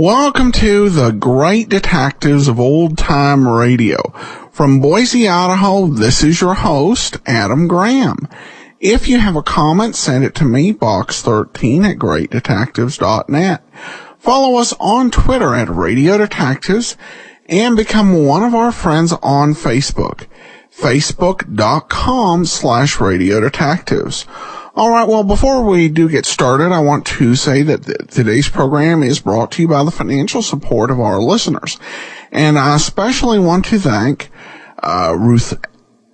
Welcome to the Great Detectives of Old Time Radio. From Boise, Idaho, this is your host, Adam Graham. If you have a comment, send it to me, box13 at greatdetectives.net. Follow us on Twitter at Radio Detectives and become one of our friends on Facebook. Facebook.com slash Radio Detectives. All right. Well, before we do get started, I want to say that th- today's program is brought to you by the financial support of our listeners. And I especially want to thank, uh, Ruth,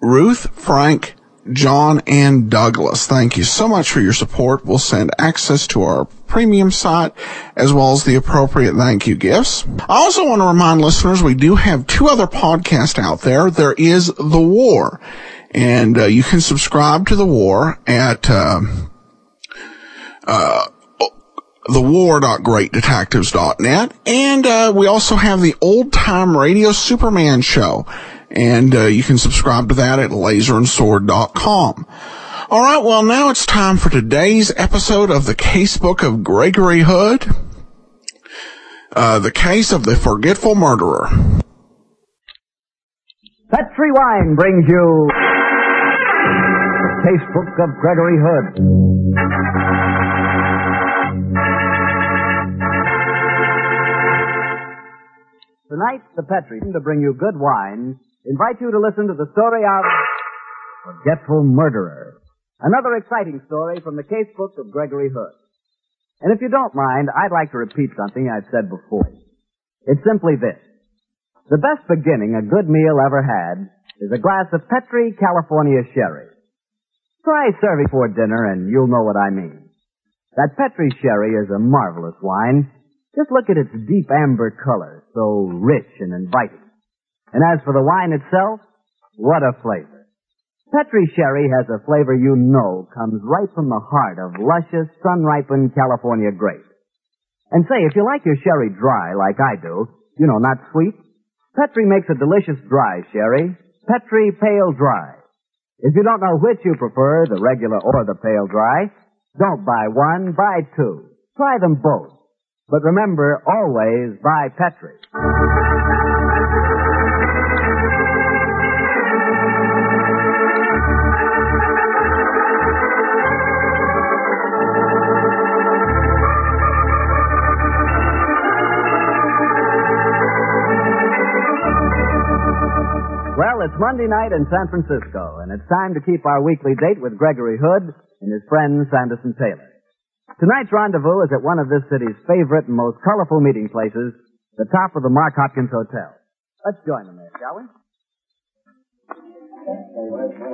Ruth, Frank, John, and Douglas. Thank you so much for your support. We'll send access to our premium site as well as the appropriate thank you gifts. I also want to remind listeners we do have two other podcasts out there. There is The War and uh, you can subscribe to the war at uh, uh, thewar.greatdetectives.net, and uh, we also have the old time radio Superman show, and uh, you can subscribe to that at laserandsword.com. All right, well now it's time for today's episode of the Casebook of Gregory Hood, uh, the case of the forgetful murderer. Petri Wine brings you Casebook of Gregory Hood. Tonight, the Petri, to bring you good wine, invite you to listen to the story of Forgetful Murderer. Another exciting story from the Casebook of Gregory Hood. And if you don't mind, I'd like to repeat something I've said before. It's simply this. The best beginning a good meal ever had is a glass of Petri California Sherry. Try serving for dinner and you'll know what I mean. That Petri Sherry is a marvelous wine. Just look at its deep amber color, so rich and inviting. And as for the wine itself, what a flavor. Petri Sherry has a flavor you know comes right from the heart of luscious, sun-ripened California grapes. And say, if you like your sherry dry like I do, you know, not sweet, Petri makes a delicious dry sherry, Petri Pale Dry. If you don't know which you prefer, the regular or the pale dry, don't buy one, buy two. Try them both. But remember, always buy Petri. It's Monday night in San Francisco, and it's time to keep our weekly date with Gregory Hood and his friend Sanderson Taylor. Tonight's rendezvous is at one of this city's favorite and most colorful meeting places, the top of the Mark Hopkins Hotel. Let's join them there, shall we?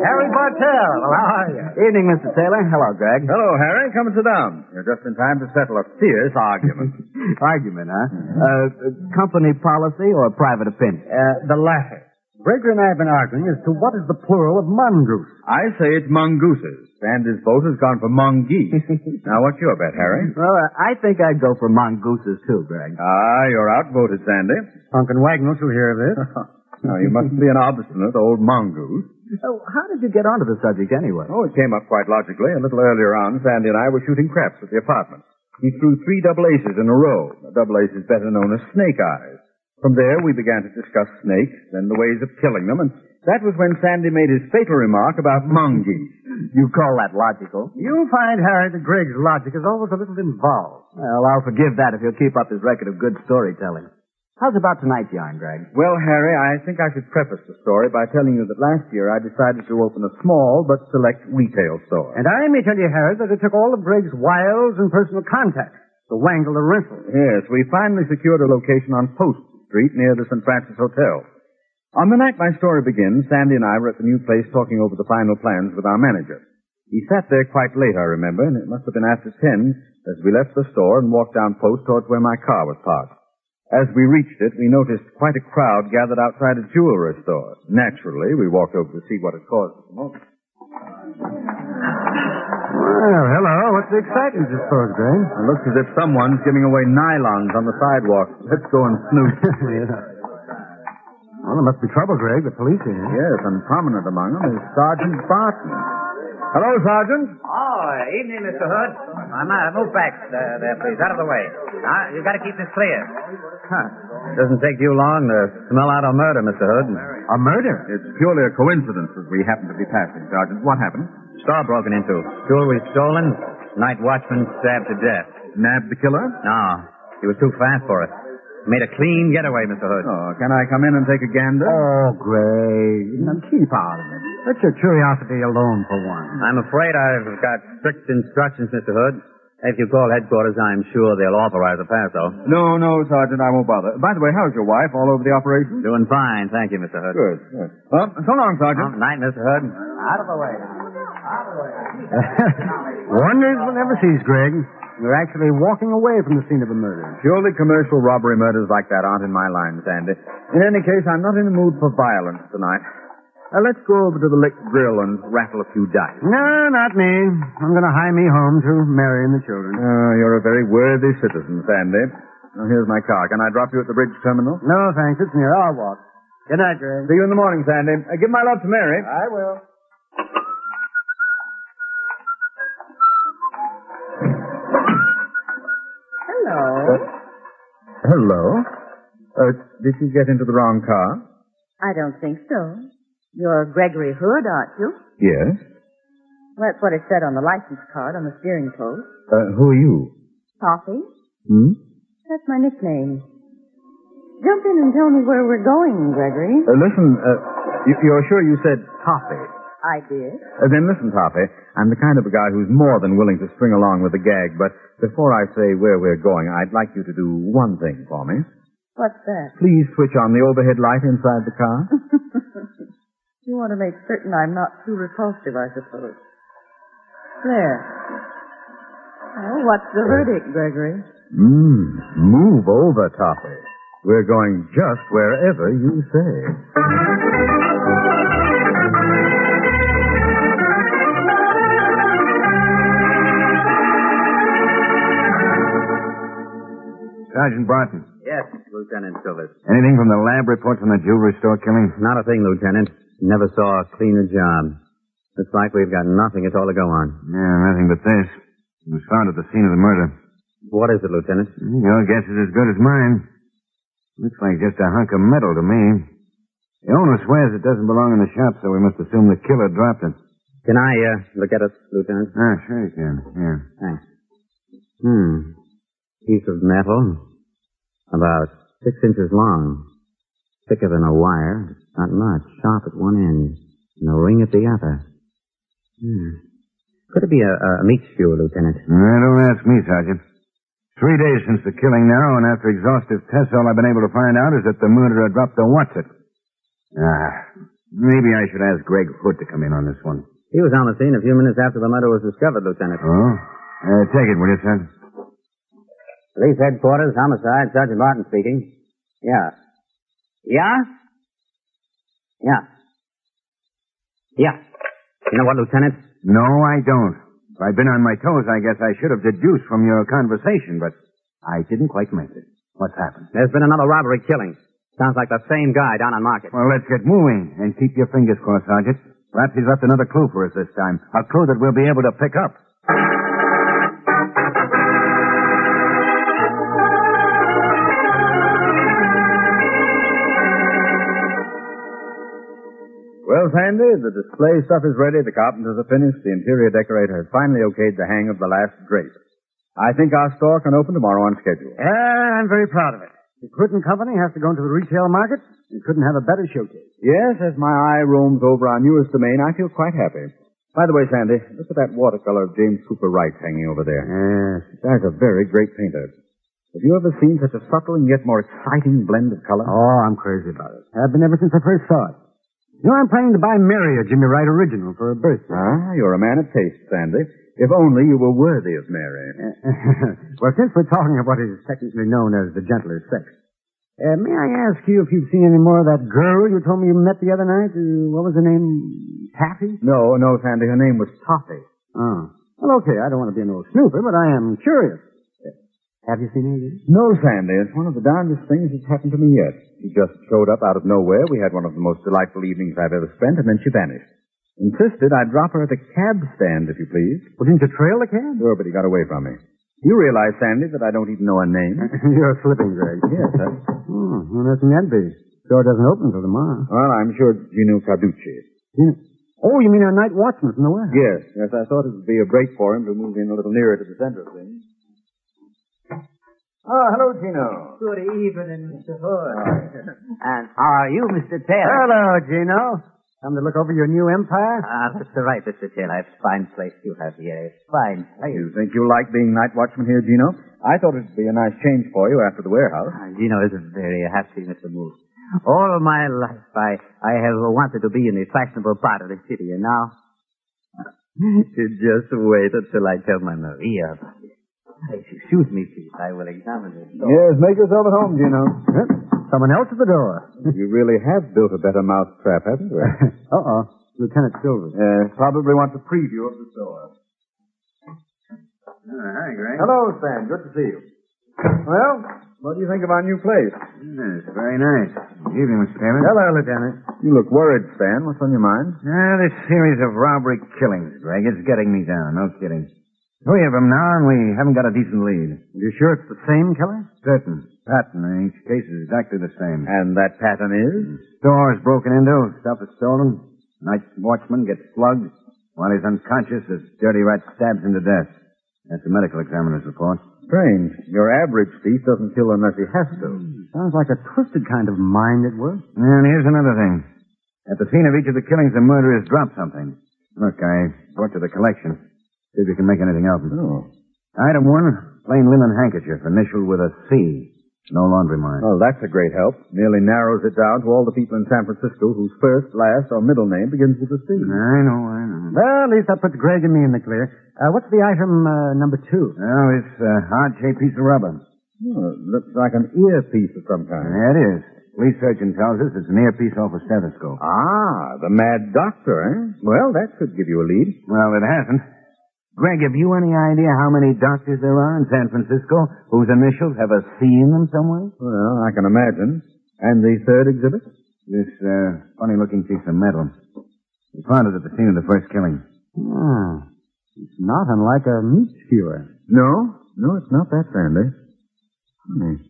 Harry Bartell, how are you? Evening, Mr. Taylor. Hello, Greg. Hello, Harry. Come and sit down. You're just in time to settle a fierce argument. Argument, huh? Uh, company policy or private opinion? uh, the latter. Gregory and I have been arguing as to what is the plural of mongoose. I say it's mongooses, and his vote has gone for mongeese. now, what's your bet, Harry? Well, uh, I think I'd go for mongooses too, Greg. Ah, you're outvoted, Sandy. Uncle Wagnalls will hear of this. now, you mustn't be an obstinate old mongoose. Oh, how did you get onto the subject anyway? Oh, it came up quite logically. A little earlier on, Sandy and I were shooting craps at the apartment. He threw three double aces in a row. A double ace is better known as snake eyes. From there, we began to discuss snakes and the ways of killing them, and that was when Sandy made his fatal remark about mongoose. You call that logical? You'll find, Harry, that Greg's logic is always a little involved. Well, I'll forgive that if he'll keep up his record of good storytelling. How's about tonight's yarn, Greg? Well, Harry, I think I should preface the story by telling you that last year I decided to open a small but select retail store. And I may tell you, Harry, that it took all of Greg's wiles and personal contacts to wangle the rental. Yes, we finally secured a location on Post Street near the St. Francis Hotel. On the night my story begins, Sandy and I were at the new place talking over the final plans with our manager. He sat there quite late, I remember, and it must have been after ten as we left the store and walked down Post towards where my car was parked. As we reached it, we noticed quite a crowd gathered outside a jewelry store. Naturally, we walked over to see what had caused the commotion. Well, hello. What's the excitement, I suppose, Greg? It looks as if someone's giving away nylons on the sidewalk. Let's go and snoop. Well, there must be trouble, Greg. The police are here. yes, and prominent among them is Sergeant Barton. Hello, Sergeant. Oh, evening, Mr. Hood. I'm uh, move back uh, there, please, out of the way. Now, you've got to keep this clear. Huh. Doesn't take you long to smell out a murder, Mr. Hood. A murder? It's purely a coincidence that we happen to be passing, Sergeant. What happened? Store broken into. Jewelry stolen. Night watchman stabbed to death. Nabbed the killer? No, he was too fast for us. Made a clean getaway, Mr. Hood. Oh, can I come in and take a gander? Oh, Greg. Now, keep out of it. Let your curiosity alone for once. I'm afraid I've got strict instructions, Mr. Hood. If you call headquarters, I'm sure they'll authorize a pass, though. No, no, Sergeant, I won't bother. By the way, how's your wife? All over the operation? Doing fine, thank you, Mr. Hood. Good, good. Well, so long, Sergeant. Well, night, Mr. Hood. Out of the way. Wonders will never cease, Greg. We're actually walking away from the scene of a murder. Purely commercial robbery murders like that aren't in my line, Sandy. In any case, I'm not in the mood for violence tonight. Uh, let's go over to the Lick Grill and rattle a few dice. No, not me. I'm going to hie me home to Mary and the children. Uh, you're a very worthy citizen, Sandy. Now, here's my car. Can I drop you at the bridge terminal? No, thanks. It's near. I'll walk. Good night, Greg. See you in the morning, Sandy. Uh, give my love to Mary. I will. Hello. Hello. Uh, did you get into the wrong car? I don't think so. You're Gregory Hood, aren't you? Yes. Well, that's what it said on the license card on the steering post. Uh, who are you? Toffee? Hmm? That's my nickname. Jump in and tell me where we're going, Gregory. Uh, listen, uh, you, you're sure you said Toffee? I did. Uh, then listen, Toffee. I'm the kind of a guy who's more than willing to string along with the gag, but before I say where we're going, I'd like you to do one thing for me. What's that? Please switch on the overhead light inside the car. you want to make certain I'm not too repulsive, I suppose. There. Well, what's the verdict, Gregory? Mmm, move over, Toffee. We're going just wherever you say. Sergeant Barton. Yes, Lieutenant Silvers. Anything from the lab reports on the jewelry store killing? Not a thing, Lieutenant. Never saw a cleaner job. Looks like we've got nothing at all to go on. Yeah, nothing but this. It was found at the scene of the murder. What is it, Lieutenant? Your guess is as good as mine. Looks like just a hunk of metal to me. The owner swears it doesn't belong in the shop, so we must assume the killer dropped it. Can I, uh, look at it, Lieutenant? Ah, sure you can. Here. Thanks. Hmm. Piece of metal. About six inches long. Thicker than a wire. Not much. Sharp at one end. And a ring at the other. Hmm. Could it be a, a meat skewer, Lieutenant? Uh, don't ask me, Sergeant. Three days since the killing now, and after exhaustive tests, all I've been able to find out is that the murderer dropped the what's-it. Ah, maybe I should ask Greg Hood to come in on this one. He was on the scene a few minutes after the murder was discovered, Lieutenant. Oh? Uh, take it, will you, sir? Police headquarters, homicide, Sergeant Barton speaking. Yeah. Yeah? Yeah. Yeah. You know what, Lieutenant? No, I don't. If I'd been on my toes, I guess I should have deduced from your conversation, but I didn't quite make it. What's happened? There's been another robbery killing. Sounds like the same guy down on Market. Well, let's get moving and keep your fingers crossed, Sergeant. Perhaps he's left another clue for us this time. A clue that we'll be able to pick up. Well, Sandy, the display stuff is ready. The carpenters are finished. The interior decorator has finally okayed the hang of the last drape. I think our store can open tomorrow on schedule. Yeah, I'm very proud of it. The Hood Company has to go into the retail market. You couldn't have a better showcase. Yes, as my eye roams over our newest domain, I feel quite happy. By the way, Sandy, look at that watercolor of James Cooper Wright hanging over there. Yes. The guy's a very great painter. Have you ever seen such a subtle and yet more exciting blend of color? Oh, I'm crazy about it. I've been ever since I first saw it. You know, I'm planning to buy Mary a Jimmy Wright original for her birthday. Ah, you're a man of taste, Sandy. If only you were worthy of Mary. well, since we're talking of what is technically known as the gentler sex, Uh, may I ask you if you've seen any more of that girl you told me you met the other night? Uh, what was her name? Taffy? No, no, Sandy. Her name was Toffee. Oh. Well, okay. I don't want to be an old snooper, but I am curious. Uh, Have you seen her yet? No, Sandy. It's one of the darndest things that's happened to me yet. She just showed up out of nowhere. We had one of the most delightful evenings I've ever spent, and then she vanished. Insisted I'd drop her at a cab stand, if you please. Well, didn't you trail the cab? Sure, but he got away from me. You realize, Sandy, that I don't even know her name? You're slipping, Greg. yes, sir. Oh, hmm, well, that's that be. Door doesn't open until tomorrow. Well, I'm sure it's Gino Carducci. You- Oh, you mean our night watchman from the warehouse? Yes, yes, I thought it would be a break for him to move in a little nearer to the center of things. Oh, hello, Gino. Good evening, Mr. Hood. and how are you, Mr. Taylor? Hello, Gino. Come to look over your new empire? Ah, that's the right, Mr. Taylor. It's a fine place you have here. It's fine place. You think you like being night watchman here, Gino? I thought it'd be a nice change for you after the warehouse. Ah, Gino isn't very happy, Mr. Moose. All my life, I, I have wanted to be in the fashionable part of the city, and now... you just wait until I tell my Maria about it. Excuse me, please. I will examine it. Yes, make yourself at home, Gino. Someone else at the door. you really have built a better mouse trap, haven't you? Uh-oh. Lieutenant Silver. uh, probably want a preview of the store. hi, Greg. Hello, Stan. Good to see you. Well, what do you think of our new place? Yes, very nice. Good evening, Mr. Taylor. Hello, Lieutenant. You look worried, Stan. What's on your mind? Ah, this series of robbery killings, Greg, it's getting me down. No kidding. Three of them now, and we haven't got a decent lead. You sure it's the same killer? Certain. Pattern in each case is exactly the same. And that pattern is? Stores broken into, stuff is stolen. Night watchman gets slugged. While he's unconscious, this dirty rat stabs him to death. That's the medical examiner's report. Strange. Your average thief doesn't kill unless he has to. Sounds like a twisted kind of mind at work. And here's another thing. At the scene of each of the killings, the murderers dropped something. Look, I brought you the collection. See if you can make anything out of it. Oh. Item one, plain linen handkerchief, initialed with a C. No laundry mark. Well, that's a great help. Merely narrows it down to all the people in San Francisco whose first, last, or middle name begins with a C. I know, I know. Well, at least that puts Greg and me in the clear. Uh, what's the item uh, number two? Well, it's a hard-shaped piece of rubber. Oh, it looks like an earpiece of some kind. There it is. Police surgeon tells us it's an earpiece off a stethoscope. Ah, the mad doctor, eh? Well, that could give you a lead. Well, it hasn't. Greg, have you any idea how many doctors there are in San Francisco whose initials have a C in them somewhere? Well, I can imagine. And the third exhibit? This uh, funny-looking piece of metal. We found it at the scene of the first killing. Ah, it's not unlike a meat skewer. No, no, it's not that, Sandy. Hmm.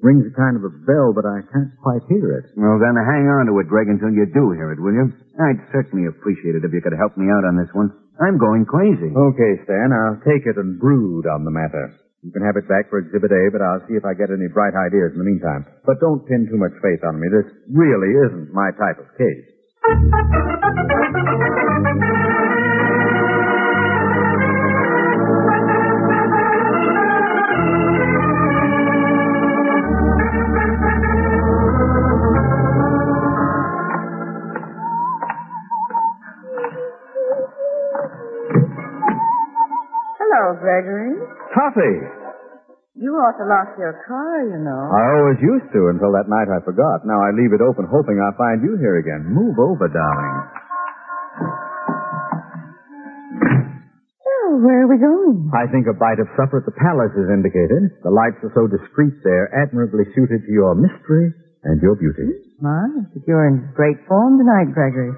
Rings a kind of a bell, but I can't quite hear it. Well, then hang on to it, Greg, until you do hear it, will you? I'd certainly appreciate it if you could help me out on this one. I'm going crazy. Okay, Stan, I'll take it and brood on the matter. You can have it back for Exhibit A, but I'll see if I get any bright ideas in the meantime. But don't pin too much faith on me. This really isn't my type of case. Hello, Gregory. Toffee! You ought to lock your car, you know. I always used to until that night I forgot. Now I leave it open hoping I'll find you here again. Move over, darling. Oh, where are we going? I think a bite of supper at the palace is indicated. The lights are so discreet they're admirably suited to your mystery and your beauty. My, I think you're in great form tonight, Gregory.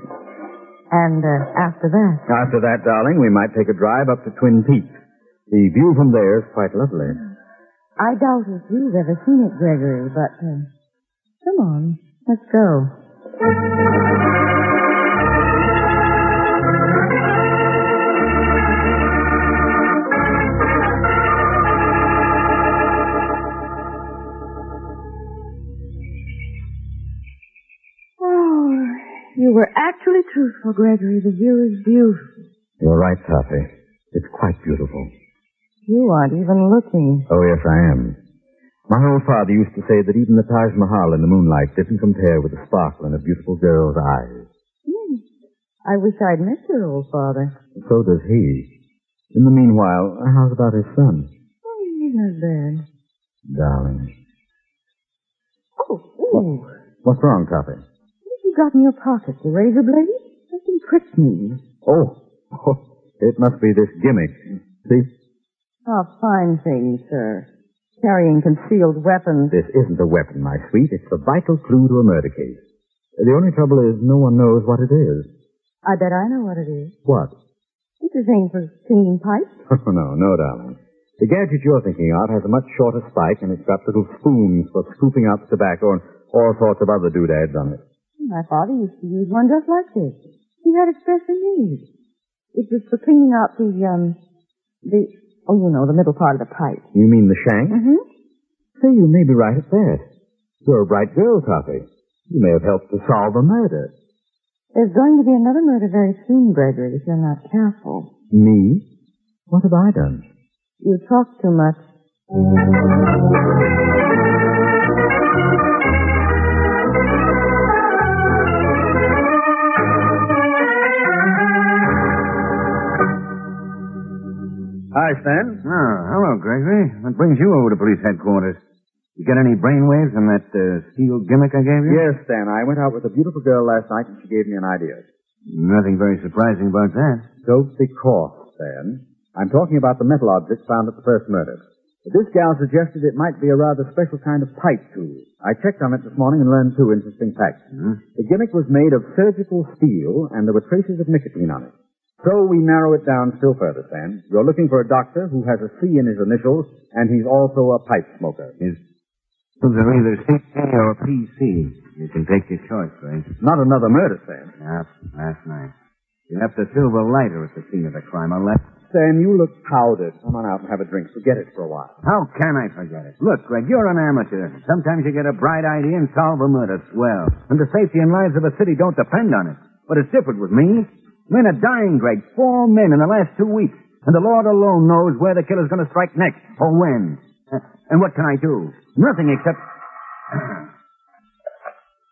And uh, after that, After that, darling, we might take a drive up to Twin Peaks. The view from there is quite lovely. I doubt if you've ever seen it, Gregory, but uh, come on, let's go. Oh, you were actually truthful, Gregory. The view is beautiful. You're right, Toffee. It's quite beautiful. You aren't even looking. Oh, yes, I am. My old father used to say that even the Taj Mahal in the moonlight didn't compare with the sparkle in a beautiful girl's eyes. Hmm. I wish I'd met your old father. So does he. In the meanwhile, how's about his son? Oh, he's not bad. Darling. Oh, ooh. What's wrong, Toffee? What have you got in your pocket? The razor blade? Something pricked me. Oh. oh, it must be this gimmick. See? A fine thing, sir. Carrying concealed weapons. This isn't a weapon, my sweet. It's the vital clue to a murder case. The only trouble is no one knows what it is. I bet I know what it is. What? It's a thing for cleaning pipes. Oh, no, no, darling. The gadget you're thinking of has a much shorter spike, and it's got little spoons for scooping out the tobacco and all sorts of other doodads on it. My father used to use one just like this. He had it specially made. It was for cleaning out the, um, the, oh, you know, the middle part of the pipe. You mean the shank? Mm-hmm. Say, you may be right at that. You're a bright girl, Toffee. You may have helped to solve a murder. There's going to be another murder very soon, Gregory, if you're not careful. Me? What have I done? You talk too much. Hi, Stan. Oh, hello, Gregory. What brings you over to police headquarters? You get any brainwaves from that uh, steel gimmick I gave you? Yes, Stan. I went out with a beautiful girl last night, and she gave me an idea. Nothing very surprising about that. Don't be cross, Stan. I'm talking about the metal object found at the first murder. This gal suggested it might be a rather special kind of pipe tool. I checked on it this morning and learned two interesting facts. Hmm? The gimmick was made of surgical steel, and there were traces of nicotine on it. So we narrow it down still further, Stan. You're looking for a doctor who has a C in his initials, and he's also a pipe smoker. His those are either CP or PC. You can take your choice, Greg. Not another murder, Stan. Yeah, last night. You left a silver lighter at the scene of the crime. I left. Stan, you look powdered. Come on out and have a drink. Forget it for a while. How can I forget it? Look, Greg, you're an amateur. Sometimes you get a bright idea and solve a murder. Swell. And the safety and lives of a city don't depend on it. But it's different with me. Men are dying, Greg. Four men in the last two weeks. And the Lord alone knows where the killer's going to strike next or when. Uh, and what can I do? Nothing except.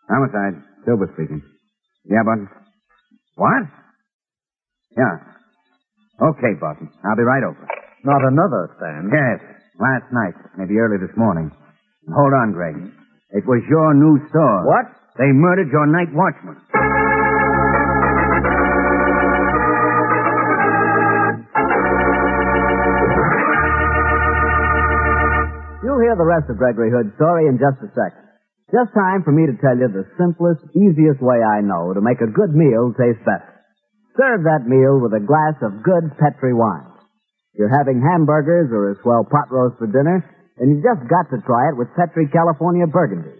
Homicide. Silver speaking. Yeah, Barton. What? Yeah. Okay, Barton. I'll be right over. Not another, Stan. Yes. Last night. Maybe early this morning. Hold on, Greg. It was your new store. What? They murdered your night watchman. Hear the rest of Gregory Hood's story in just a second. Just time for me to tell you the simplest, easiest way I know to make a good meal taste better. Serve that meal with a glass of good Petri wine. You're having hamburgers or a swell pot roast for dinner, and you've just got to try it with Petri California Burgundy.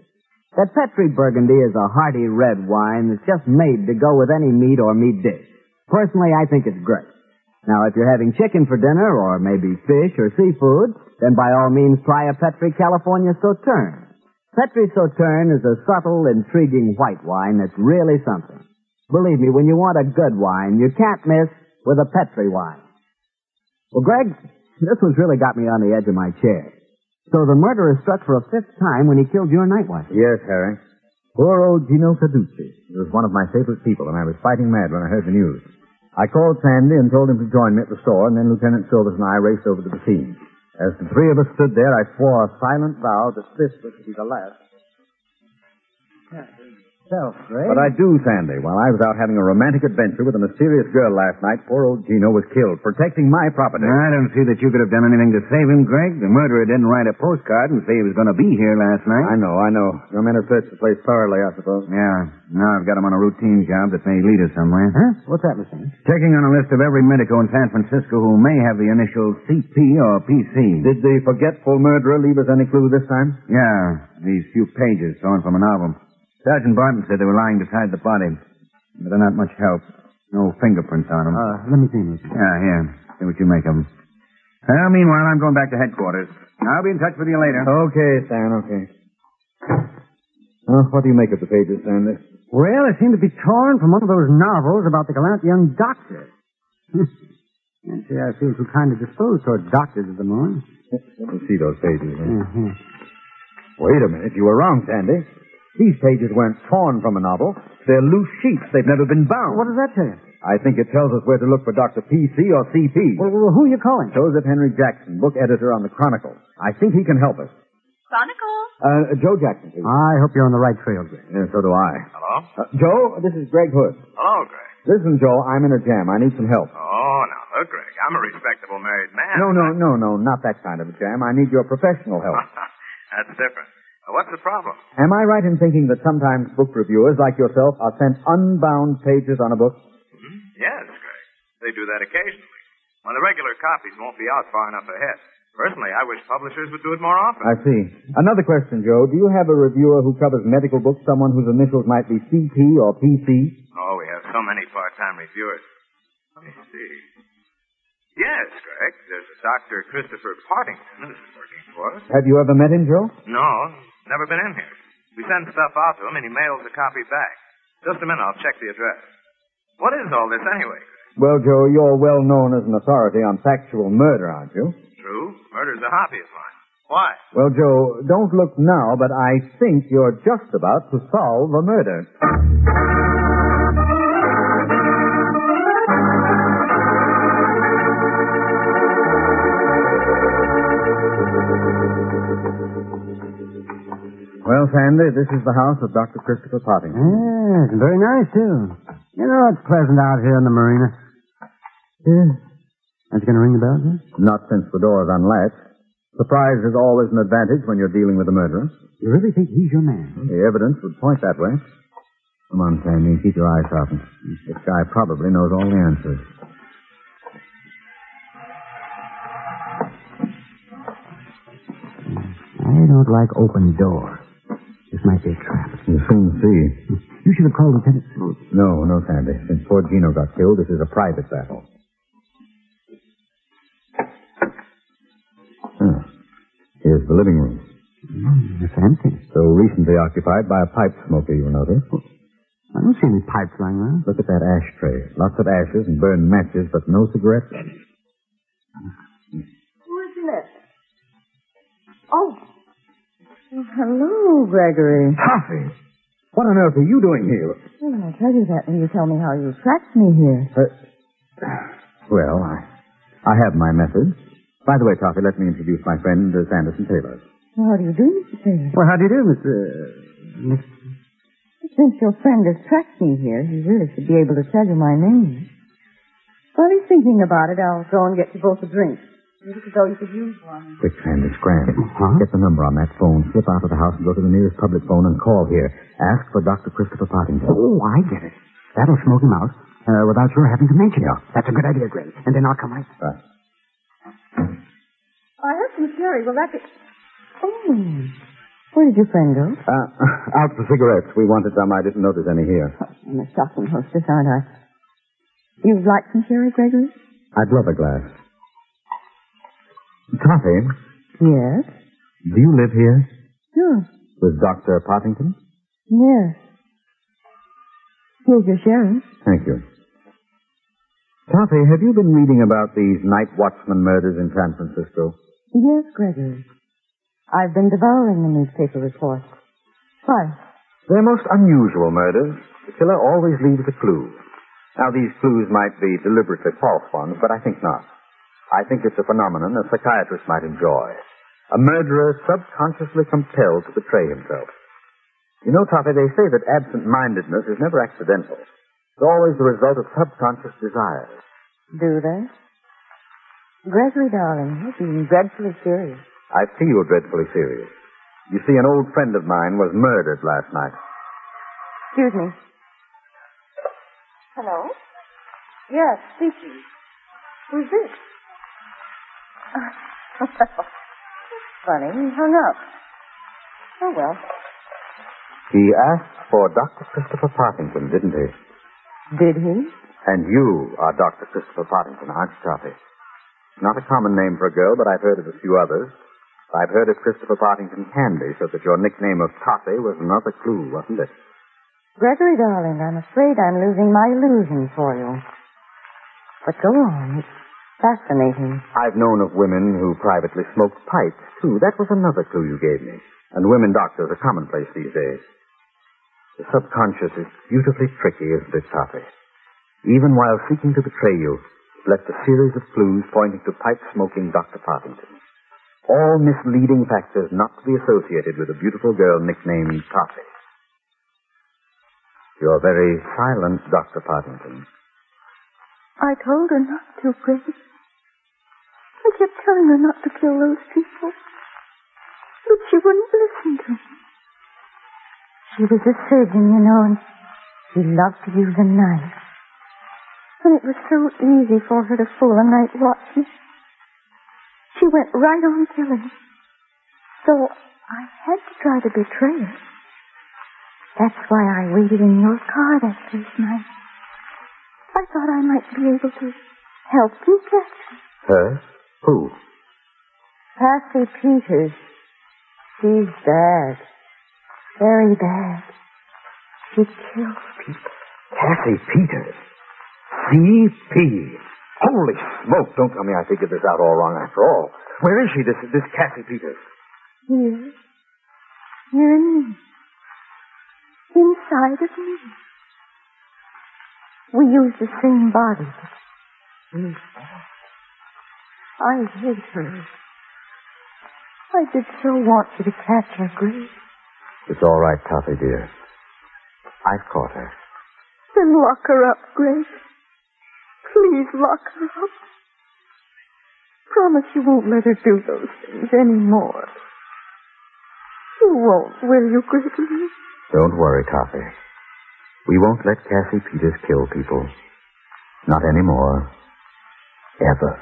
That Petri Burgundy is a hearty red wine that's just made to go with any meat or meat dish. Personally, I think it's great. Now, if you're having chicken for dinner, or maybe fish or seafood, then by all means try a Petri California Sauterne. Petri Sauterne is a subtle, intriguing white wine that's really something. Believe me, when you want a good wine, you can't miss with a Petri wine. Well, Greg, this one's really got me on the edge of my chair. So the murderer struck for a fifth time when he killed your night watch. Yes, Harry. Poor old Gino Carducci. He was one of my favorite people, and I was fighting mad when I heard the news. I called Sandy and told him to join me at the store, and then Lieutenant Silvers and I raced over to the scene. As the three of us stood there, I swore a silent vow that this was to be the last. Self, Greg. But I do, Sandy. While I was out having a romantic adventure with a mysterious girl last night, poor old Gino was killed, protecting my property. I don't see that you could have done anything to save him, Greg. The murderer didn't write a postcard and say he was going to be here last night. I know, I know. Your men have searched the place thoroughly, I suppose. Yeah. Now I've got him on a routine job that may lead us somewhere. Huh? What's that, Lieutenant? Checking on a list of every medico in San Francisco who may have the initials CP or PC. Did the forgetful murderer leave us any clue this time? Yeah, these few pages torn from an album. Sergeant Barton said they were lying beside the body, but they're not much help. No fingerprints on them. Uh, let me see, Lieutenant. yeah, here. See what you make of them. Well, meanwhile, I'm going back to headquarters. I'll be in touch with you later. Okay, Stan, okay. Oh, what do you make of the pages, Sandy? Well, they seem to be torn from one of those novels about the gallant young doctor. Can't say I feel too kind of disposed toward doctors at the moment. Let me see those pages. huh? Uh-huh. Wait a minute. You were wrong, Sandy. These pages weren't torn from a novel. They're loose sheets. They've never been bound. What does that tell you? I think it tells us where to look for Dr. PC or CP. Well, well, who are you calling? Joseph Henry Jackson, book editor on the Chronicle. I think he can help us. Chronicle. Uh, Joe Jackson, please. I hope you're on the right trail, Greg. Yeah, so do I. Hello? Uh, Joe, this is Greg Hood. Hello, Greg. Listen, Joe, I'm in a jam. I need some help. Oh, now look, Greg. I'm a respectable married man. No, no, no, no, not that kind of a jam. I need your professional help. That's different. What's the problem? Am I right in thinking that sometimes book reviewers like yourself are sent unbound pages on a book? Hmm? Yes, Greg. They do that occasionally. When the regular copies won't be out far enough ahead. Personally, I wish publishers would do it more often. I see. Another question, Joe. Do you have a reviewer who covers medical books, someone whose initials might be CP or PC? Oh, we have so many part-time reviewers. Let me see. Yes, Greg. There's a Dr. Christopher Partington who's working for us. Have you ever met him, Joe? No, never been in here. We send stuff out to him and he mails a copy back. Just a minute, I'll check the address. What is all this anyway, Well, Joe, you're well known as an authority on factual murder, aren't you? True. Murder's a hobby of mine. Why? Well, Joe, don't look now, but I think you're just about to solve a murder. Well, Sandy, this is the house of Dr. Christopher Partington. Yes, and very nice, too. You know, it's pleasant out here in the marina. Yeah. Aren't you going to ring the bell, Jim? Not since the door is unlatched. Surprise is always an advantage when you're dealing with a murderer. You really think he's your man? Hmm, the evidence would point that way. Come on, Sandy, keep your eyes open. This guy probably knows all the answers. I don't like open doors. This might be a trap. You'll soon see. You should have called Lieutenant Smoot. No, no, Sandy. Since poor Gino got killed, this is a private battle. Huh. Here's the living room. Mm, it's empty. So recently occupied by a pipe smoker, you'll notice. I don't see any pipes lying around. Look at that ashtray. Lots of ashes and burned matches, but no cigarettes. Who is it? Oh. Hello, Gregory. Toffee! What on earth are you doing here? Well, I'll tell you that when you tell me how you tracked me here. Uh, well, I, I have my methods. By the way, Toffee, let me introduce my friend, uh, Sanderson Taylor. Well, how do you do, Mr. Taylor? Well, how do you do, Mr. Mr. Since your friend has tracked me here, he really should be able to tell you my name. While he's thinking about it, I'll go and get you both a drink. You look as though you could use one. Quick, Sandy, scram. Huh? Get the number on that phone, slip out of the house and go to the nearest public phone and call here. Ask for Dr. Christopher Partington. Oh, I get it. That'll smoke him out uh, without your having to mention it. That's a good idea, Greg. And then I'll come right. Right. I have some sherry. Will that be... Oh. Where did your friend go? Uh, out for cigarettes. We wanted some. I didn't notice any here. I'm a shocking hostess, aren't I? You'd like some sherry, Gregory? I'd love a glass. Toffee, Yes. do you live here Sure. with Dr. Partington? Yes. Here's your sherry. Thank you. Toffee, have you been reading about these night watchman murders in San Francisco? Yes, Gregory. I've been devouring the newspaper reports. Why? They're most unusual murders. The killer always leaves a clue. Now, these clues might be deliberately false ones, but I think not. I think it's a phenomenon a psychiatrist might enjoy. A murderer subconsciously compelled to betray himself. You know, Toffee, they say that absent-mindedness is never accidental. It's always the result of subconscious desires. Do they? Gregory, darling, you're being dreadfully serious. I feel dreadfully serious. You see, an old friend of mine was murdered last night. Excuse me. Hello? Yes, speaking. Who's this? Funny, he hung up. Oh, well. He asked for Dr. Christopher Partington, didn't he? Did he? And you are Dr. Christopher Partington, aren't you, Toffee? Not a common name for a girl, but I've heard of a few others. I've heard of Christopher Partington Candy, so that your nickname of Toffee was another clue, wasn't it? Gregory, darling, I'm afraid I'm losing my illusion for you. But go on. It's fascinating. I've known of women who privately smoked pipes, too. That was another clue you gave me. And women doctors are commonplace these days. The subconscious is beautifully tricky, isn't it, Toffee? Even while seeking to betray you, it left a series of clues pointing to pipe-smoking Dr. Partington. All misleading factors not to be associated with a beautiful girl nicknamed Toffee. You're very silent, Dr. Partington. I told her not to, Greg. I kept telling her not to kill those people. But she wouldn't listen to me. She was a surgeon, you know, and she loved to use a knife. And it was so easy for her to fool a night watchman. She went right on killing. So I had to try to betray her. That's why I waited in your car that first night. I thought I might be able to help you catch her. Her? Who? Cassie Peters. She's bad. Very bad. She kills people. Cassie Peters. C.P. Holy smoke! Don't tell me I figured this out all wrong after all. Where is she, this this Cassie Peters? Here. Here in me. Inside of me. We use the same body, but. I hate her. I did so want you to catch her, Grace. It's all right, Toffee, dear. I've caught her. Then lock her up, Grace. Please lock her up. Promise you won't let her do those things anymore. You won't, will you, Gregory? Don't worry, Toffee. We won't let Cassie Peters kill people. Not anymore. Ever.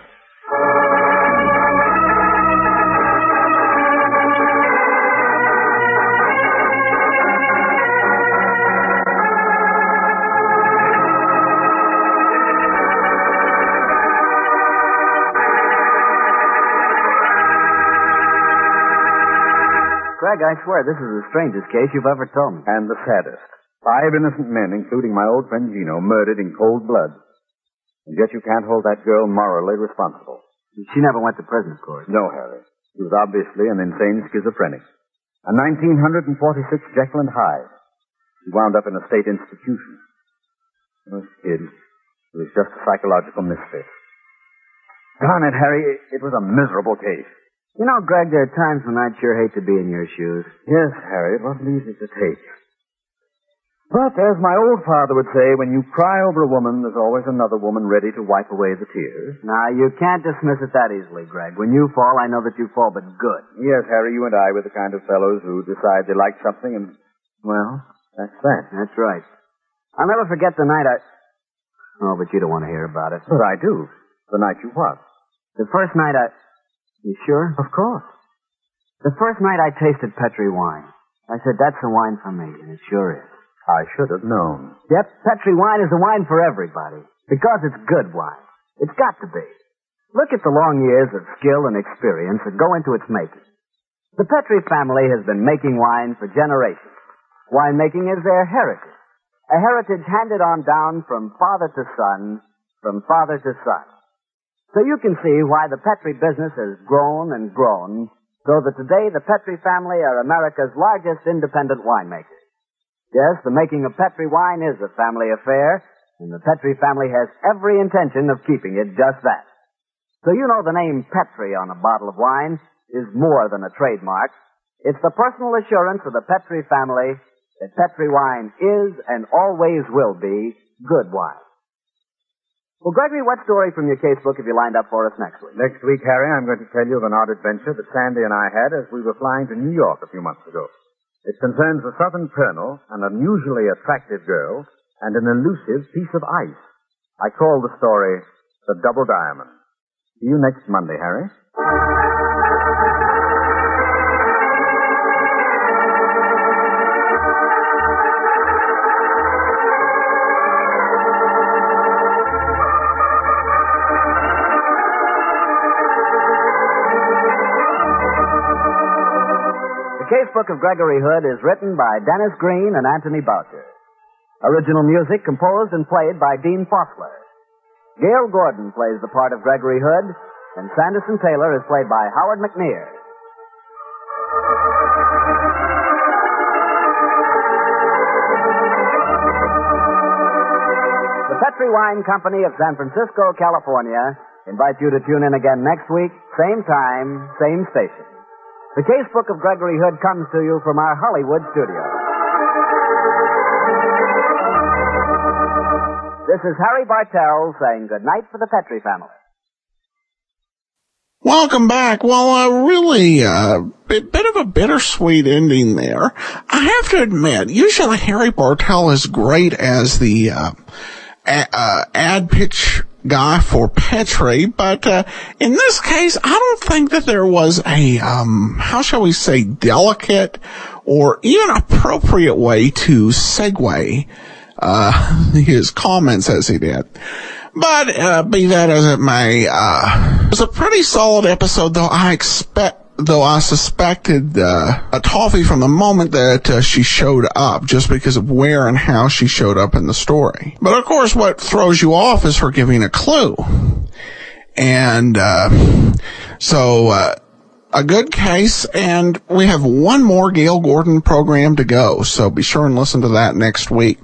Greg, I swear this is the strangest case you've ever told me. And the saddest. Five innocent men, including my old friend Gino, murdered in cold blood. And yet you can't hold that girl morally responsible. She never went to prison, of course. No, Harry. She was obviously an insane schizophrenic. A 1946 Jekyll and Hyde. She wound up in a state institution. This kid it was just a psychological misfit. Darn it, Harry, it was a miserable case. You know, Greg, there are times when I'd sure hate to be in your shoes. Yes, Harry, it wasn't easy to take. But as my old father would say, when you cry over a woman, there's always another woman ready to wipe away the tears. Now, you can't dismiss it that easily, Greg. When you fall, I know that you fall, but good. Yes, Harry, you and I were the kind of fellows who decide they like something and, well, that's that. That's right. I'll never forget the night I... Oh, but you don't want to hear about it. But I do. The night you what? The first night I... You sure? Of course. The first night I tasted Petri wine. I said, that's the wine for me, and it sure is. I should have known. Yep, Petri wine is the wine for everybody. Because it's good wine. It's got to be. Look at the long years of skill and experience that go into its making. The Petri family has been making wine for generations. Winemaking is their heritage. A heritage handed on down from father to son, from father to son. So you can see why the Petri business has grown and grown, so that today the Petri family are America's largest independent winemakers. Yes, the making of Petri wine is a family affair, and the Petri family has every intention of keeping it just that. So you know the name Petri on a bottle of wine is more than a trademark. It's the personal assurance of the Petri family that Petri wine is and always will be good wine. Well, Gregory, what story from your casebook have you lined up for us next week? Next week, Harry, I'm going to tell you of an odd adventure that Sandy and I had as we were flying to New York a few months ago. It concerns a Southern colonel, an unusually attractive girl, and an elusive piece of ice. I call the story The Double Diamond. See you next Monday, Harry. The Casebook of Gregory Hood is written by Dennis Green and Anthony Boucher. Original music composed and played by Dean Fossler. Gale Gordon plays the part of Gregory Hood, and Sanderson Taylor is played by Howard McNear. The Petri Wine Company of San Francisco, California invite you to tune in again next week, same time, same station. The Casebook of Gregory Hood comes to you from our Hollywood studio. This is Harry Bartell saying good night for the Petri family. Welcome back. Well, uh, really, uh, bit, bit of a bittersweet ending there. I have to admit, usually Harry Bartell is great as the, uh, a, uh, ad pitch guy for Petri, but, uh, in this case, I don't think that there was a, um, how shall we say, delicate or even appropriate way to segue, uh, his comments as he did. But uh, be that as it may, uh, it was a pretty solid episode, though I expect. Though I suspected uh, a Toffee from the moment that uh, she showed up, just because of where and how she showed up in the story. But of course, what throws you off is her giving a clue, and uh, so uh, a good case, and we have one more Gale Gordon program to go, so be sure and listen to that next week.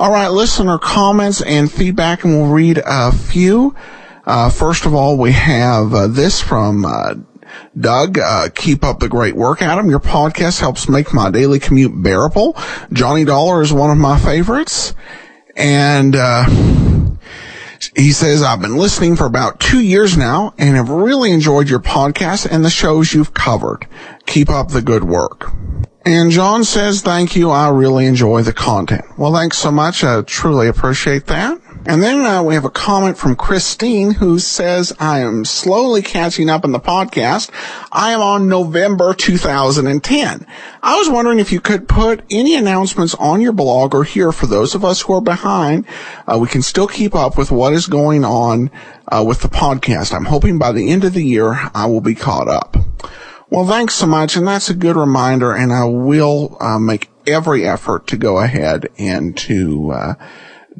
All right, listener comments and feedback, and we'll read a few. Uh, first of all, we have uh, this from uh, Doug, uh, keep up the great work, Adam. Your podcast helps make my daily commute bearable. Johnny Dollar is one of my favorites. And, uh, he says, I've been listening for about two years now and have really enjoyed your podcast and the shows you've covered. Keep up the good work. And John says, thank you. I really enjoy the content. Well, thanks so much. I truly appreciate that. And then uh, we have a comment from Christine who says, I am slowly catching up in the podcast. I am on November 2010. I was wondering if you could put any announcements on your blog or here for those of us who are behind. Uh, we can still keep up with what is going on uh, with the podcast. I'm hoping by the end of the year I will be caught up. Well, thanks so much, and that's a good reminder, and I will uh, make every effort to go ahead and to uh,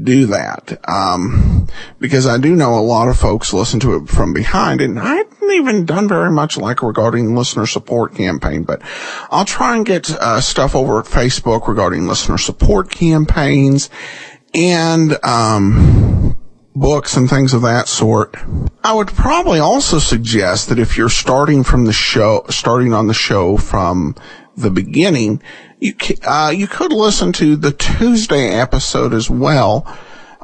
do that, um, because I do know a lot of folks listen to it from behind, and I haven't even done very much like regarding listener support campaign, but I'll try and get uh, stuff over at Facebook regarding listener support campaigns, and um, books and things of that sort. I would probably also suggest that if you're starting from the show, starting on the show from the beginning, you uh, you could listen to the Tuesday episode as well.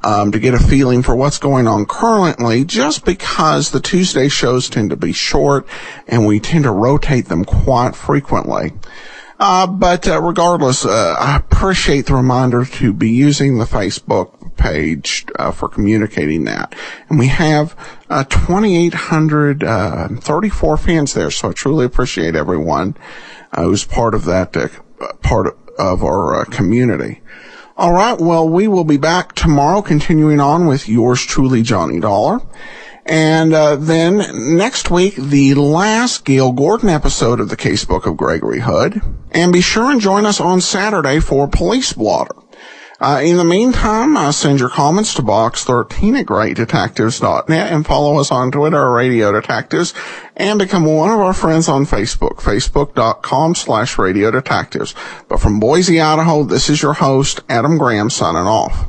Um, to get a feeling for what's going on currently, just because the Tuesday shows tend to be short and we tend to rotate them quite frequently. Uh, but uh, regardless, uh, I appreciate the reminder to be using the Facebook page uh, for communicating that. And we have uh, 2,834 fans there, so I truly appreciate everyone who's part of that part of our community. All right, well, we will be back tomorrow, continuing on with yours truly, Johnny Dollar. And uh, then next week, the last Gale Gordon episode of the Casebook of Gregory Hood. And be sure and join us on Saturday for Police Blotter. Uh, in the meantime, uh, send your comments to box13 at greatdetectives.net and follow us on Twitter Radio Detectives and become one of our friends on Facebook, facebook.com slash radio detectives. But from Boise, Idaho, this is your host, Adam Graham, signing off.